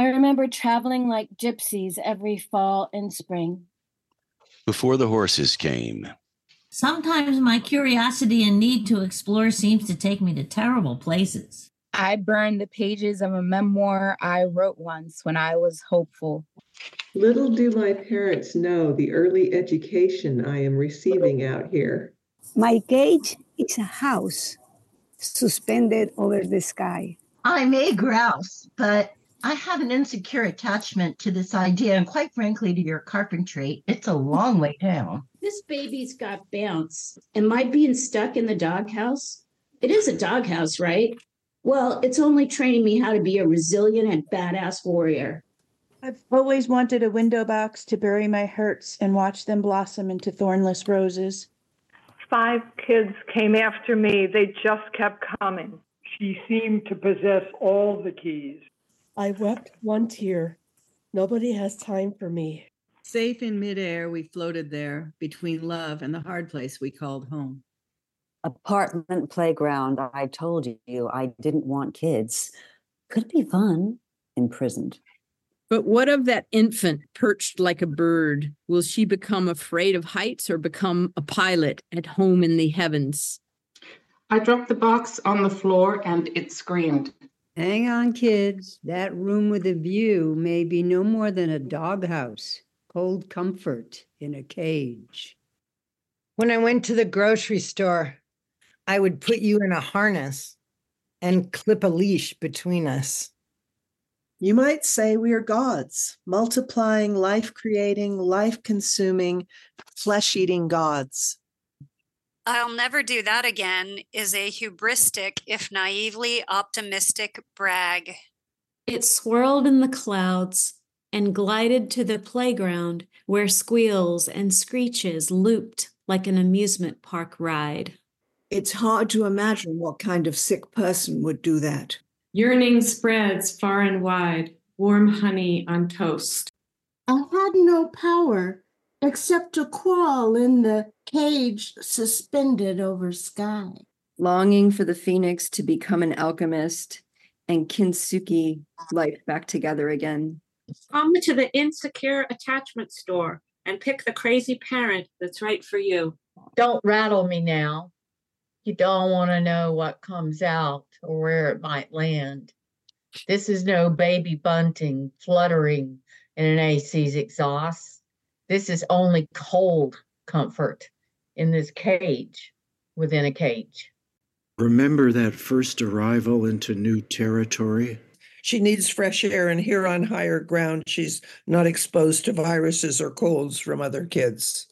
I remember traveling like gypsies every fall and spring. Before the horses came. Sometimes my curiosity and need to explore seems to take me to terrible places. I burned the pages of a memoir I wrote once when I was hopeful. Little do my parents know the early education I am receiving out here. My cage is a house suspended over the sky. I'm a grouse, but I have an insecure attachment to this idea, and quite frankly, to your carpentry. It's a long way down. This baby's got bounce. Am I being stuck in the doghouse? It is a doghouse, right? Well, it's only training me how to be a resilient and badass warrior. I've always wanted a window box to bury my hurts and watch them blossom into thornless roses. Five kids came after me. They just kept coming. She seemed to possess all the keys. I wept one tear. Nobody has time for me. Safe in midair, we floated there between love and the hard place we called home. Apartment playground. I told you I didn't want kids. Could be fun. Imprisoned. But what of that infant perched like a bird? Will she become afraid of heights or become a pilot at home in the heavens? I dropped the box on the floor and it screamed. Hang on, kids. That room with a view may be no more than a doghouse, cold comfort in a cage. When I went to the grocery store, I would put you in a harness and clip a leash between us. You might say we are gods, multiplying, life creating, life consuming, flesh eating gods. I'll never do that again is a hubristic, if naively optimistic brag. It swirled in the clouds and glided to the playground where squeals and screeches looped like an amusement park ride. It's hard to imagine what kind of sick person would do that. Yearning spreads far and wide, warm honey on toast. I had no power except to crawl in the cage suspended over sky. Longing for the phoenix to become an alchemist and Kintsugi life back together again. Come to the insecure attachment store and pick the crazy parent that's right for you. Don't rattle me now. You don't want to know what comes out or where it might land. This is no baby bunting fluttering in an AC's exhaust. This is only cold comfort in this cage within a cage. Remember that first arrival into new territory? She needs fresh air, and here on higher ground, she's not exposed to viruses or colds from other kids.